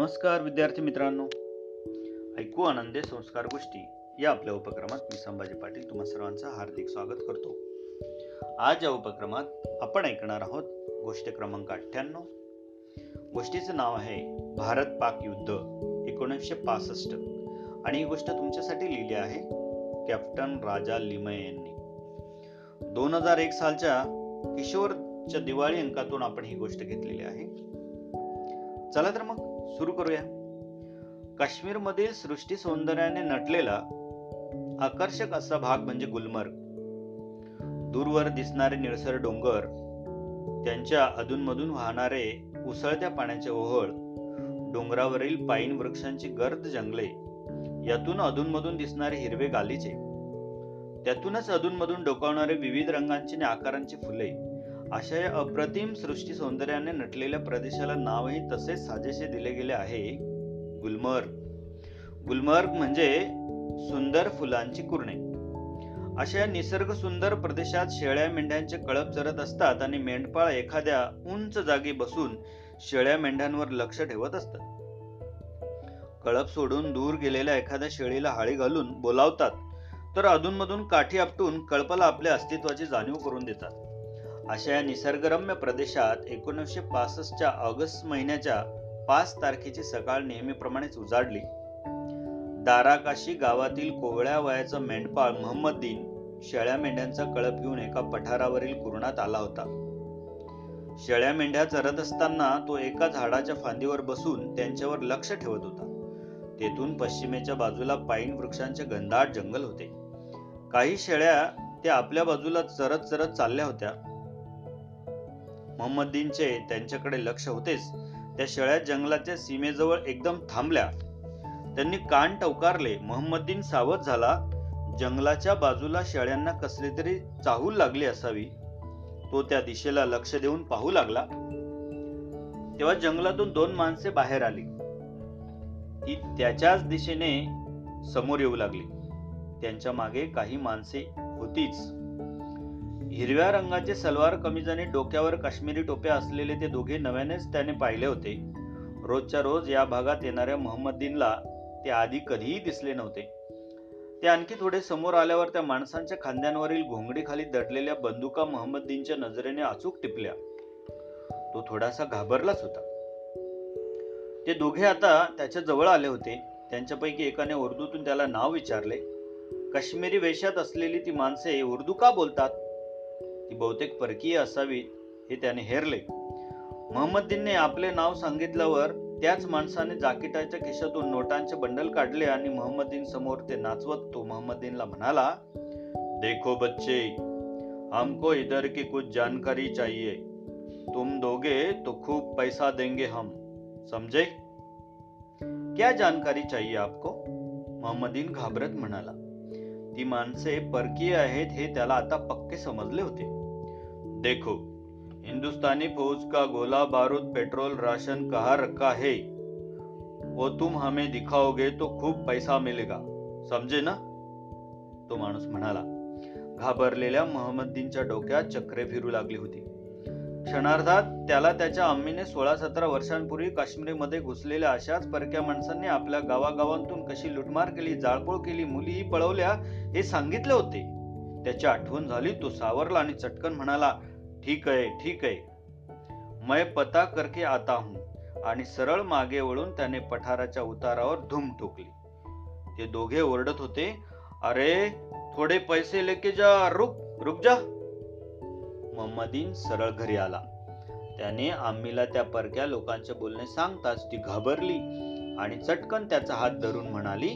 नमस्कार विद्यार्थी मित्रांनो. ऐकू आनंदे संस्कार गोष्टी या आपल्या उपक्रमात मी संभाजी पाटील तुम्हा सर्वांचं हार्दिक स्वागत करतो. आज या उपक्रमात आपण ऐकणार आहोत गोष्ट क्रमांक अठ्ठ्याण्णव. गोष्टीचं नाव आहे भारत पाक युद्ध एकोणीसशे पासष्ट. आणि ही गोष्ट तुमच्यासाठी लिहिली आहे कॅप्टन राजा लिमये यांनी. दोन हजार एक सालच्या किशोरच्या दिवाळी अंकातून आपण ही गोष्ट घेतलेली आहे. चला तर मग सुरू करूया. काश्मीरमधील सृष्टी सौंदर्याने नटलेला आकर्षक असा भाग म्हणजे गुलमर्ग. दूरवर दिसणारे निळसर डोंगर त्यांच्या अधूनमधून वाहणारे उसळत्या पाण्याचे ओहळ डोंगरावरील पाईन वृक्षांची गर्द जंगले यातून अधूनमधून दिसणारे हिरवे गालीचे त्यातूनच अधूनमधून डोकावणारे विविध रंगांची आणि आकारांची फुले. अशा या अप्रतिम सृष्टी सौंदर्याने नटलेल्या प्रदेशाला नावही तसेच साजेसे दिले गेले आहे. गुलमर्ग. गुलमर्ग म्हणजे सुंदर फुलांची कुरणे. अशा या निसर्ग सुंदर प्रदेशात शेळ्या मेंढ्यांचे कळप चरत असतात आणि मेंढपाळ एखाद्या उंच जागी बसून शेळ्या मेंढ्यांवर लक्ष ठेवत असतात. कळप सोडून दूर गेलेल्या एखाद्या शेळीला हाळी घालून बोलावतात तर अधूनमधून काठी आपटून कळपाला आपल्या अस्तित्वाची जाणीव करून देतात. अशा या निसर्गरम्य प्रदेशात एकोणीसशे पासष्टच्या ऑगस्ट महिन्याच्या पाच तारखेची सकाळ नेहमीप्रमाणेच उजाडली. दाराकाशी गावातील कोवळ्या वयाचा मेंढपाळ मोहम्मदीन शेळ्या मेंढ्यांचा कळप घेऊन एका पठारावरील कुरणात आला होता. शेळ्या मेंढ्या चरत असताना तो एका झाडाच्या फांदीवर बसून त्यांच्यावर लक्ष ठेवत होता. तेथून पश्चिमेच्या बाजूला पाईन वृक्षांचे घनदाट जंगल होते. काही शेळ्या त्या आपल्या बाजूला चरत चरत चालल्या होत्या. मोहम्मदीनचे त्यांच्याकडे लक्ष होतेच. त्या शेळ्या जंगलाच्या सीमेजवळ एकदम थांबल्या. त्यांनी कान टवकारले. मोहम्मदीन सावध झाला. जंगलाच्या बाजूला शेळ्यांना कसले तरी चाहूल लागली असावी. तो त्या दिशेला लक्ष देऊन पाहू लागला. तेव्हा जंगलातून दोन माणसे बाहेर आली. ती त्याच्याच दिशेने समोर येऊ लागली. त्यांच्या मागे काही माणसे होतीच. हिरव्या रंगाचे सलवार कमीज आणि डोक्यावर काश्मीरी टोप्या असलेले ते दोघे नव्यानेच त्याने पाहिले होते. रोजच्या रोज या भागात येणाऱ्या मोहम्मदीनला ते आधी कधीही दिसले नव्हते. ते आणखी थोडे समोर आल्यावर त्या माणसांच्या खांद्यांवरील घोंगडीखाली दडलेल्या बंदुका मोहम्मदीनच्या नजरेने अचूक टिपल्या. तो थोडासा घाबरलाच होता. ते दोघे आता त्याच्याजवळ आले होते. त्यांच्यापैकी एकाने उर्दूतून त्याला नाव विचारले. काश्मीरी वेशात असलेली ती माणसे उर्दू का बोलतात? ती बहुतेक परकीय असावी हे त्याने हेरले. मोहम्मदीनने आपले नाव सांगितल्यावर त्याच माणसाने जाकिटाच्या खिशातून नोटांचे बंडल काढले आणि मोहम्मदीन समोर ते नाचवत तो मोहम्मदीनला म्हणाला देखो बच्चे हमको इधर की कुछ जानकारी चाहिए। तुम दोगे तो खूब पैसा देंगे हम समझे? क्या जानकारी चाहिए आपको? मोहम्मदीन घाबरत म्हणाला. ती माणसे परकीय आहेत हे त्याला आता पक्के समजले होते. देखो हिंदुस्तानी फौज का गोला बारूद पेट्रोल राशन कहाँ रखा है? वो तुम हमें दिखाओगे तो खूप पैसा मिलेगा। समजे ना? तो माणूस म्हणाला घाबरलेल्या मोहम्मदीनच्या डोक्यात चक्रे फिरू लागली होती. क्षणार्धात त्याला त्याच्या अम्मीने सोळा सतरा वर्षांपूर्वी काश्मीरमध्ये घुसलेल्या अशाच परक्या माणसांनी आपल्या गावागावांतून कशी लुटमार केली जाळपोळ केली मुलीही पळवल्या हे सांगितले होते. त्याची आठवण झाली तो सावरला आणि चटकन म्हणाला ठीक आहे ठीक आहे. मैं पता करके आता हूं. आणि सरळ मागे वळून त्याने पठाराच्या उतारावर धूम ठोकली. ते दोघे ओरडत होते अरे थोडे पैसे लेके जा रुक रुक जा. मोहम्मदीन सरळ घरी आला. त्याने आम्मीला त्या परक्या लोकांचे बोलणे सांगताच ती घाबरली आणि चटकन त्याचा हात धरून म्हणाली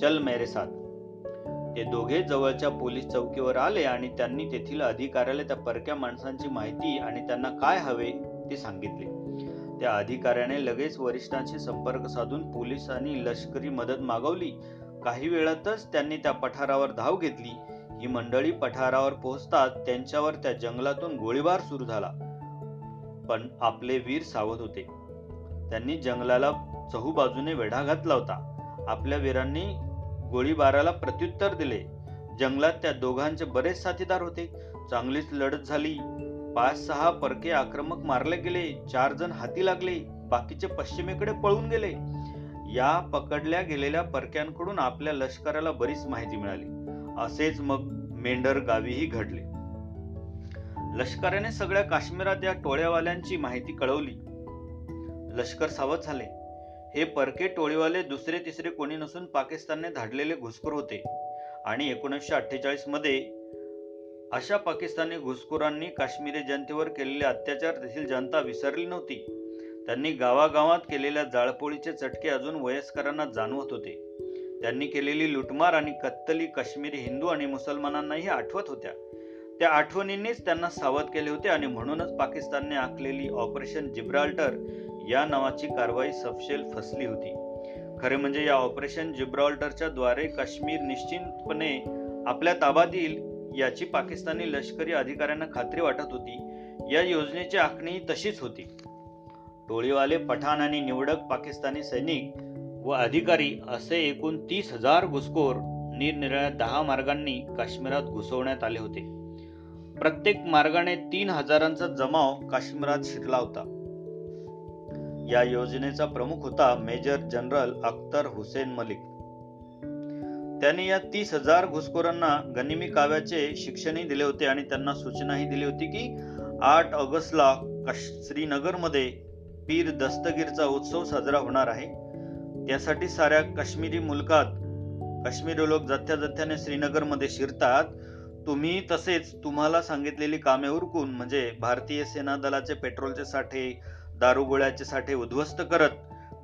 चल मेरे साथ. ते दोघे जवळच्या पोलीस चौकीवर आले आणि त्यांनी तेथील अधिकाऱ्याला त्या परक्या माणसांची माहिती आणि त्यांना काय हवे ते सांगितले. त्या अधिकाऱ्याने लगेच वरिष्ठांशी संपर्क साधून पोलिसांनी लष्करी मदत मागवली. काही वेळातच त्यांनी त्या पठारावर धाव घेतली. ही मंडळी पठारावर पोहोचतात त्यांच्यावर त्या जंगलातून गोळीबार सुरू झाला. पण आपले वीर सावध होते. त्यांनी जंगलाला चहू बाजूने वेढा घातला होता. आपल्या वीरांनी गोळीबाराला प्रत्युत्तर दिले. जंगलात त्या दोघांचे बरेच साथीदार होते. चांगलीच लढत झाली. पाच सहा परके आक्रमक मारले गेले. चार जण हाती लागले. बाकीचे पश्चिमेकडे पळून गेले. या पकडल्या गेलेल्या परक्यांकडून आपल्या लष्कराला बरीच माहिती मिळाली. असेच मग मेंढर गावीही घडले. लष्कराने सगळ्या काश्मीरात या टोळ्यावाल्यांची माहिती कळवली. लष्कर सावध झाले. हे परके टोळीवाले दुसरे तिसरे कोणी नसून पाकिस्तानने धाडलेले घुसखोर होते. आणि एकोणीसशे अठ्ठेचाळीसमध्ये अशा पाकिस्तानी घुसखोरांनी काश्मीरी जनतेवर केलेले अत्याचार तेथील जनता विसरली नव्हती. त्यांनी गावागावात केलेल्या जाळपोळीचे चटके अजून वयस्करांना जाणवत होते. त्यांनी केलेली लुटमार आणि कत्तली काश्मीरी हिंदू आणि मुसलमानांनाही आठवत होत्या. त्या आठवणींनीच त्यांना सावध केले होते आणि म्हणूनच पाकिस्तानने आखलेली ऑपरेशन जिब्राल्टर या नावाची कारवाई सपशेल फसली होती. खरे म्हणजे या ऑपरेशन जिब्रॉल्टरच्या द्वारे काश्मीर निश्चितपणे आपल्या ताब्यात येईल याची पाकिस्तानी लष्करी अधिकाऱ्यांना खात्री वाटत होती. या योजनेची आखणी तशीच होती. टोळीवाले पठाण आणि निवडक पाकिस्तानी सैनिक व अधिकारी असे एकूण तीस हजार घुसखोर निरनिराळ्या दहा मार्गांनी काश्मीरात घुसवण्यात आले होते. प्रत्येक मार्गाने तीन हजारांचा जमाव काश्मीरात शिरला होता. या योजनेचा प्रमुख होता मेजर जनरल अख्तर हुसेन मलिक. त्यांनी या तीस हजार घुसखोरांना गनिमी काव्याचे शिक्षणही दिले होते आणि त्यांना सूचनाही दिली होती की आठ ऑगस्टला श्रीनगरमध्ये पीर दस्तगीरचा उत्सव साजरा होणार आहे. त्यासाठी साऱ्या काश्मीरी मुलकात काश्मीरी लोक जथ्या जथ्याने श्रीनगरमध्ये शिरतात. तुम्ही तसेच तुम्हाला सांगितलेली कामे उरकून म्हणजे भारतीय सेना दलाचे पेट्रोलचे साठे दारुगोळ्याचे साठे उद्ध्वस्त करत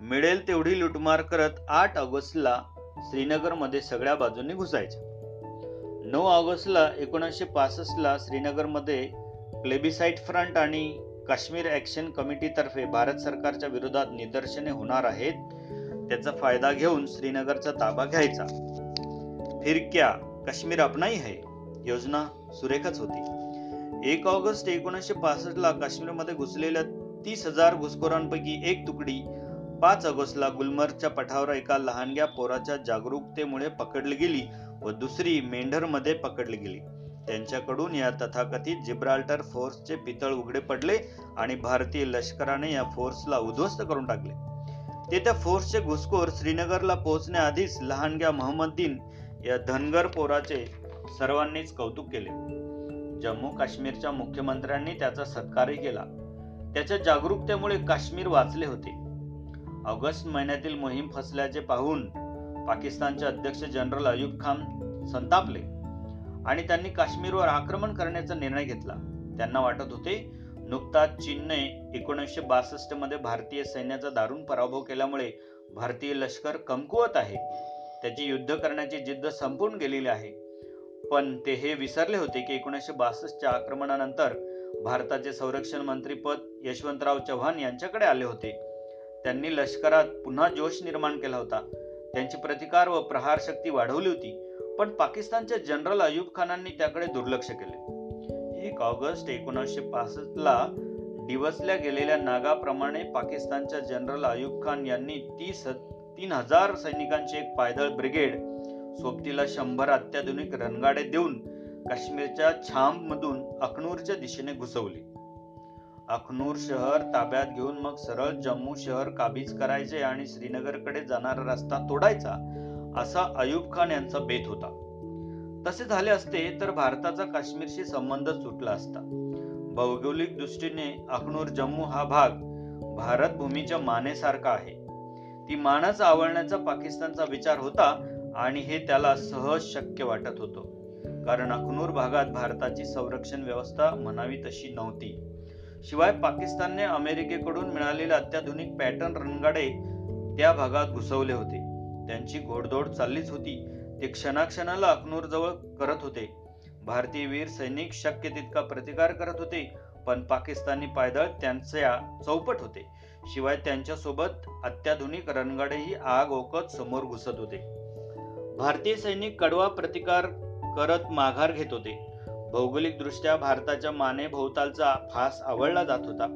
मिळेल तेवढी लुटमार करत आठ ऑगस्टला श्रीनगरमध्ये सगळ्या बाजूंनी घुसायचे. नऊ ऑगस्टला एकोणीसशे पासष्टला श्रीनगरमध्ये प्लेबिसाईट फ्रंट आणि काश्मीर ॲक्शन कमिटीतर्फे भारत सरकारच्या विरोधात निदर्शने होणार आहेत त्याचा फायदा घेऊन श्रीनगरचा ताबा घ्यायचा. फिरक्या काश्मीर अपनाही है. योजना सुरेखच होती. एक ऑगस्ट एकोणीसशे पासष्ट ला काश्मीरमध्ये घुसलेल्या तीस हजार घुसखोरांपैकी एक तुकडी पाच ऑगस्टला गुलमर्गच्या पठावर एका लहानग्या पोराच्या जागरूकतेमुळे पकडली गेली व दुसरी मेंढरमध्ये पकडली गेली. त्यांच्याकडून या तथाकथित जिब्राल्टर फोर्सचे पितळ उघडे पडले आणि भारतीय लष्कराने या फोर्सला उद्ध्वस्त करून टाकले. ते त्या फोर्सचे घुसखोर श्रीनगरला पोहोचण्याआधीच लहानग्या मोहम्मदीन या धनगर पोराचे सर्वांनीच कौतुक केले. जम्मू काश्मीरच्या मुख्यमंत्र्यांनी त्याचा सत्कारही केला. त्याच्या जागरूकतेमुळे काश्मीर वाचले होते. ऑगस्ट महिन्यातील मोहीम फसल्याचे पाहून पाकिस्तानचे अध्यक्ष जनरल अयुब खान संतापले आणि त्यांनी काश्मीरवर आक्रमण करण्याचा निर्णय घेतला. त्यांना वाटत होते नुकताच चीनने एकोणीसशे बासष्टमध्ये भारतीय सैन्याचा दारुण पराभव केल्यामुळे भारतीय लष्कर कमकुवत आहे. त्याची युद्ध करण्याची जिद्द संपून गेलेली आहे. पण ते हे विसरले होते की एकोणीसशे बासष्टच्या आक्रमणानंतर भारताचे संरक्षण मंत्रीपद यशवंतराव चव्हाण यांच्याकडे आले होते. त्यांनी लष्करात पुन्हा जोश निर्माण केला होता. त्यांची प्रतिकार व प्रहार शक्ती वाढवली होती पण पाकिस्तानच्या जनरल अयुब खानांनी त्याकडे दुर्लक्ष केले. एक ऑगस्ट एकोणीसशे पासष्टला दिवसल्या गेलेल्या नागाप्रमाणे पाकिस्तानच्या जनरल अयुब खान यांनी तीस तीन हजार सैनिकांची एक पायदळ ब्रिगेड सोबतीला शंभर अत्याधुनिक रणगाडे देऊन काश्मीरच्या छांब मधून अखनूरच्या दिशेने घुसवली. अखनूर शहर ताब्यात घेऊन मग सरळ जम्मू शहर काबीज करायचे आणि श्रीनगरकडे जाणारा रस्ता तोडायचा असा अयुब खान यांचा बेत होता. तसे झाले असते तर भारताचा काश्मीरशी संबंध सुटला असता. भौगोलिक दृष्टीने अखनूर जम्मू हा भाग भारत भूमीच्या मानेसारखा आहे. ती मानच आवळण्याचा पाकिस्तानचा विचार होता आणि हे त्याला सहज शक्य वाटत होतं. कारण अखनूर भागात भारताची संरक्षण व्यवस्था म्हणावी तशी नव्हती. शिवाय पाकिस्तानने अमेरिकेकडून मिळालेले अत्याधुनिक पॅटर्न रणगाडे त्या भागात घुसवले होते. त्यांची घोडदौड चाललीच होती. ते क्षणाक्षणाला अखनूर जवळ करत होते. भारतीय वीर सैनिक शक्य तितका प्रतिकार करत होते पण पाकिस्तानी पायदळ त्यांच्या चौपट होते. शिवाय त्यांच्यासोबत अत्याधुनिक रणगाडेही आग ओकत समोर घुसत होते. भारतीय सैनिक कडवा प्रतिकार करत माघार घेत होते. भौगोलिकदृष्ट्या भारताच्या माने भोवतालचा फास आवळला जात होता.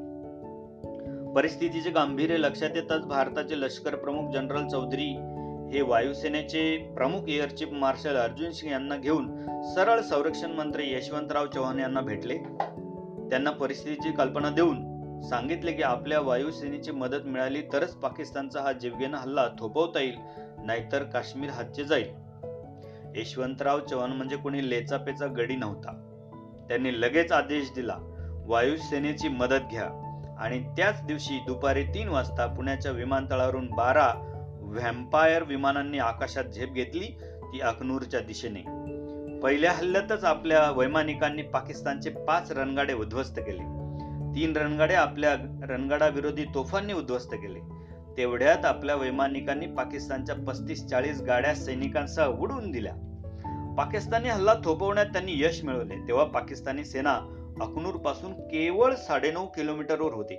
परिस्थितीचे गांभीर्य लक्षात येताच भारताचे लष्कर प्रमुख जनरल चौधरी हे वायुसेनेचे प्रमुख air chief marshal Arjun Singh यांना घेऊन सरळ संरक्षण मंत्री यशवंतराव चव्हाण यांना भेटले. त्यांना परिस्थितीची कल्पना देऊन सांगितले की आपल्या वायुसेनेची मदत मिळाली तरच पाकिस्तानचा हा जीवघेणा हल्ला थोपवता येईल नाहीतर काश्मीर हातचे जाईल. यशवंतराव चव्हाण म्हणजे कोणी लेचापेचा गडी नव्हता. त्यांनी लगेच आदेश दिला वायुसेनेची मदत घ्या. आणि त्याच दिवशी दुपारी तीन वाजता पुण्याच्या विमानतळावरून बारा व्हॅम्पायर विमानांनी आकाशात झेप घेतली ती अकनूरच्या दिशेने. पहिल्या हल्ल्यातच आपल्या वैमानिकांनी पाकिस्तानचे पाच रणगाडे उद्ध्वस्त केले. तीन रणगाडे आपल्या रणगाडाविरोधी तोफांनी उद्ध्वस्त केले. तेवढ्यात आपल्या वैमानिकांनी पाकिस्तानच्या पस्तीस चाळीस गाड्या सैनिकांसह उडवून दिल्या. पाकिस्तानी हल्ला थोपवण्यात त्यांनी यश मिळवले. तेव्हा पाकिस्तानी सेना अकनूरपासून केवळ साडेनऊ किलोमीटरवर होती.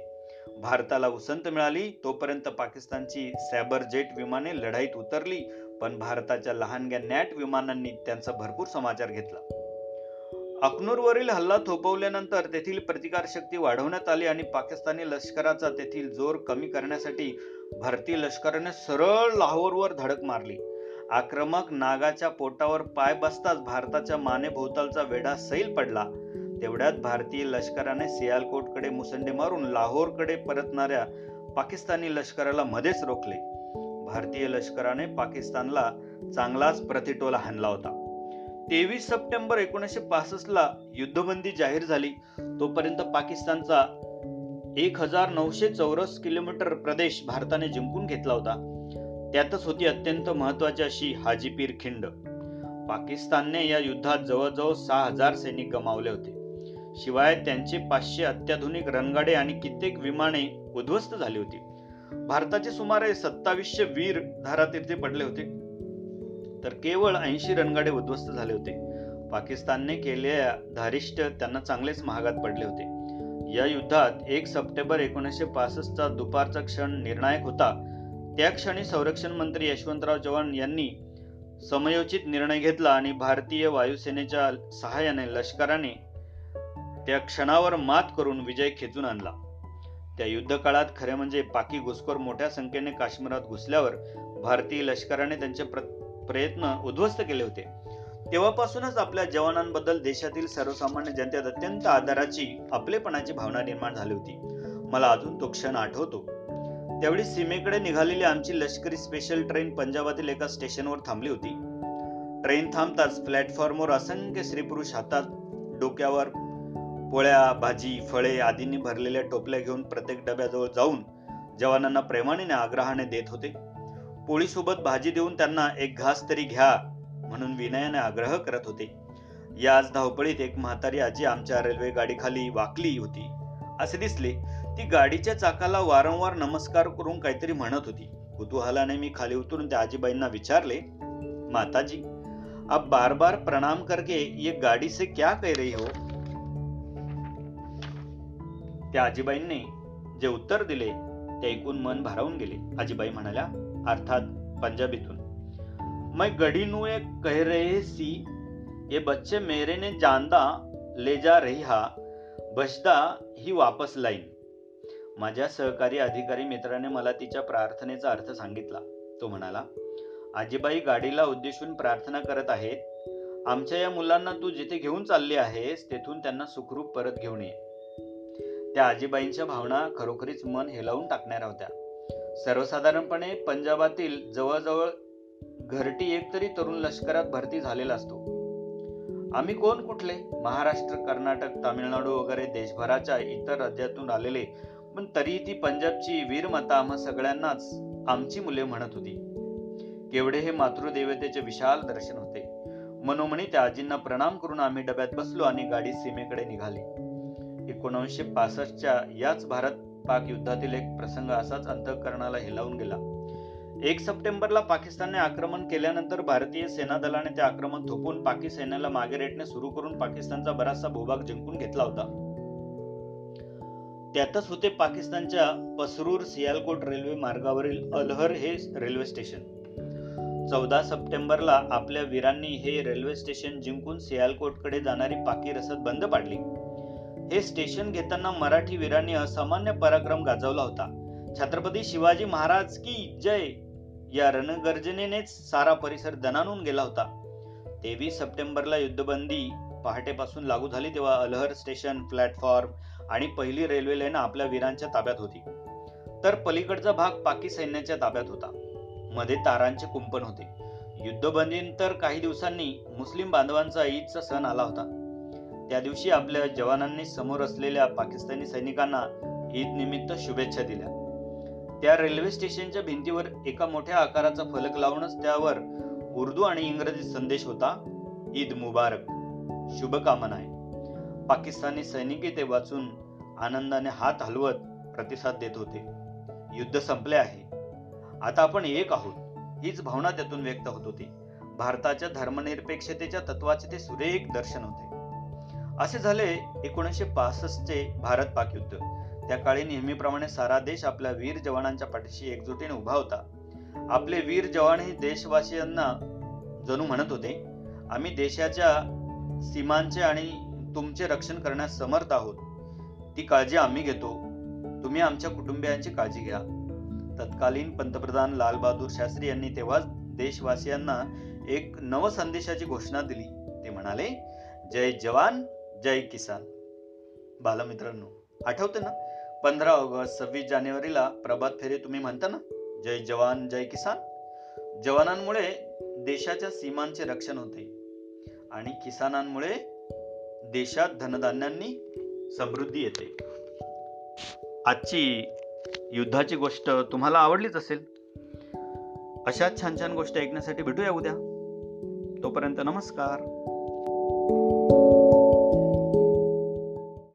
भारताला उसंत मिळाली. तोपर्यंत पाकिस्तानची सॅबर जेट विमाने लढाईत उतरली. पण भारताच्या लहानग्या नॅट विमानांनी त्यांचा भरपूर समाचार घेतला. अकनूरवरील हल्ला थोपवल्यानंतर तेथील प्रतिकार शक्ती वाढवण्यात आली आणि पाकिस्तानी लष्कराचा तेथील जोर कमी करण्यासाठी भारतीय लष्कराने सरळ लाहोरवर धडक मारली. आक्रमक नागाच्या पोटावर पाय बसताच भारताच्या माने भोवतालचा वेढा सैल पडला. तेवढ्यात भारतीय लष्कराने सियालकोटकडे मुसंडे मारून लाहोरकडे परतणाऱ्या पाकिस्तानी लष्कराला मध्येच रोखले. भारतीय लष्कराने पाकिस्तानला चांगलाच प्रतिटोला हाणला होता. तेवीस सप्टेंबर एकोणीसशे पासष्टला युद्धबंदी जाहीर झाली. तोपर्यंत पाकिस्तानचा एक हजार नऊशे चौरस किलोमीटर प्रदेश भारताने जिंकून घेतला होता. त्यातच होती अत्यंत महत्वाची अशी हाजीपीर खिंड. पाकिस्तानने या युद्धात जवळजवळ सहा हजार सैनिक गमावले होते. शिवाय त्यांचे पाचशे अत्याधुनिक रणगाडे आणि कित्येक विमाने उद्ध्वस्त झाली होती. भारताचे सुमारे सत्तावीसशे वीर धारातीर्थी पडले होते. तर केवळ ऐंशी रणगाडे उद्ध्वस्त झाले होते. पाकिस्तानने केलेल्या धारिष्ट त्यांना चांगलेच महागात पडले होते. या युद्धात एक सप्टेंबर एकोणीसशे पासष्टचा दुपारचा क्षण निर्णायक होता. त्या क्षणी संरक्षण मंत्री यशवंतराव चव्हाण यांनी समयोचित निर्णय घेतला आणि भारतीय वायुसेनेच्या सहाय्याने लष्कराने त्या क्षणावर मात करून विजय खेचून आणला. त्या युद्धकाळात खरे म्हणजे पाकी घुसखोर मोठ्या संख्येने काश्मीरात घुसल्यावर भारतीय लष्कराने त्यांचे प्र प्रयत्न उद्ध्वस्त केले होते. तेव्हापासूनच आपल्या जवानांबद्दल देशातील सर्वसामान्य जनतेत अत्यंत आदराची आपलेपणाची भावना निर्माण झाली होती. मला अजून तो क्षण आठवतो. त्यावेळी सीमेकडे निघालेली आमची लष्करी स्पेशल ट्रेन पंजाबातील एका स्टेशनवर थांबली होती. ट्रेन थांबताच प्लॅटफॉर्मवर असंख्य स्त्रीपुरुष हातात डोक्यावर पोळ्या भाजी फळे आदींनी भरलेल्या टोपल्या घेऊन प्रत्येक डब्याजवळ जाऊन जवानांना प्रेमाने आग्रहाने देत होते. पोळीसोबत भाजी देऊन त्यांना एक घास तरी घ्या म्हणून विनयाने आग्रह करत होते. याच धावपळीत एक म्हातारी आजी आमच्या रेल्वे गाडीखाली वाकली होती. असे दिसले ती गाडीच्या चाकाला वारंवार नमस्कार करून काहीतरी म्हणत होती. कुतूहलाने मी खाली उतरून त्या आजीबाईंना विचारले माताजी आप बार बार प्रणाम करके ये गाड़ी से क्या कह रही हो? त्या आजीबाईंनी जे उत्तर दिले ते ऐकून मन भारावून गेले. आजीबाई म्हणाल्या अर्थात पंजाबीतून. मैं गडी नु कह रहे सी ये बच्चे मेरे ने जानदा ले जा रही हा बसदा ही वापस लाईन. माझ्या सहकारी अधिकारी मित्राने मला तिच्या प्रार्थनेचा अर्थ सांगितला. तो म्हणाला आजीबाई गाडीला उद्देशून प्रार्थना करत आहेत. आमच्या या मुलांना तू जिथे घेऊन चालली आहेस तेथून त्यांना सुखरूप परत घेऊन ये. त्या आजीबाईंच्या भावना खरोखरीच मन हेलावून टाकणाऱ्या होत्या. सर्वसाधारणपणे पंजाबातील जवळजवळ घरटी एक तरी तरुण लष्करात भरती झालेला असतो. आम्ही कोण कुठले? महाराष्ट्र कर्नाटक तामिळनाडू वगैरे देशभराच्या इतर राज्यातून आलेले. पण तरीही ती पंजाबची वीरमता आम्हा सगळ्यांनाच आमची मुले म्हणत होती. केवढे हे मातृदेवतेचे विशाल दर्शन होते. मनोमणी त्या आजींना प्रणाम करून आम्ही डब्यात बसलो आणि गाडी सीमेकडे निघाली. एकोणीसशे पासष्टच्या याच भारत पाक युद्धातील एक प्रसंग असाच अंतकरणाला हिलावून गेला. एक सप्टेंबरला पाकिस्तानने आक्रमण केल्यानंतर भारतीय सेना दलाने ते आक्रमण थोपून पाकी सैन्याला मागे रेटणे सुरू करून पाकिस्तानचा बराचसा भूभाग जिंकून घेतला होता. त्यातच होते पाकिस्तानच्या पसरूर सियालकोट रेल्वे मार्गावरील अलहर हे रेल्वे स्टेशन. चौदा सप्टेंबरला आपल्या वीरांनी हे रेल्वे स्टेशन जिंकून सियालकोटकडे जाणारी पाकी रसद बंद पाडली. हे स्टेशन घेताना मराठी वीरांनी असामान्य पराक्रम गाजवला होता. छत्रपती शिवाजी महाराज की जय या रणगर्जनेनेच सारा परिसर दणानून गेला होता. तेवीस सप्टेंबरला युद्धबंदी पहाटेपासून लागू झाली तेव्हा अलहर स्टेशन प्लॅटफॉर्म आणि पहिली रेल्वे लाईन आपल्या वीरांच्या ताब्यात होती. तर पलीकडचा भाग पाकी सैन्याच्या ताब्यात होता. मध्ये तारांचे कुंपण होते. युद्धबंदीनंतर काही दिवसांनी मुस्लिम बांधवांचा ईदचा सण आला होता. त्या दिवशी आपल्या जवानांनी समोर असलेल्या पाकिस्तानी सैनिकांना ईद निमित्त शुभेच्छा दिल्या. त्या रेल्वे स्टेशनच्या भिंतीवर एका मोठ्या आकाराचा फलक लावूनच त्यावर उर्दू आणि इंग्रजी संदेश होता ईद मुबारक शुभकामना आहे. पाकिस्तानी सैनिकी ते वाचून आनंदाने हात हलवत प्रतिसाद देत होते. युद्ध संपले आहे. आता आपण एक आहोत हीच भावना त्यातून व्यक्त होत होती. भारताच्या धर्मनिरपेक्षतेच्या तत्वाचे ते सुरेख दर्शन होते. असे झाले एकोणीसशे पासष्टचे भारत पाक युद्ध. त्या काळी नेहमीप्रमाणे सारा देश आपल्या वीर जवानांच्या पाठीशी एकजुटीने उभा होता. आपले वीर जवान हे देशवासियांना जणू म्हणत होते. आम्ही देशाच्या सीमांचे आणि तुमचे रक्षण करण्यास समर्थ आहोत. ती काळजी आम्ही घेतो. तुम्ही आमच्या कुटुंबियांची काळजी घ्या. तत्कालीन पंतप्रधान लालबहादूर शास्त्री यांनी तेव्हा देशवासियांना एक नव संदेशाची घोषणा दिली. ते म्हणाले जय जवान जय किसान. बालमित्रांनो आठवते ना? पंधरा ऑगस्ट सव्वीस जानेवारीला प्रभात फेरी तुम्ही म्हणता ना? जय जवान जय किसान. जवानांमुळे देशाच्या सीमांचे रक्षण होते आणि किसानांमुळे देशात धनधान्यांनी समृद्धी येते. आजची युद्धाची गोष्ट तुम्हाला आवडलीच असेल अशाच छान छान गोष्टी ऐकण्यासाठी भेटूया उद्या. तोपर्यंत नमस्कार.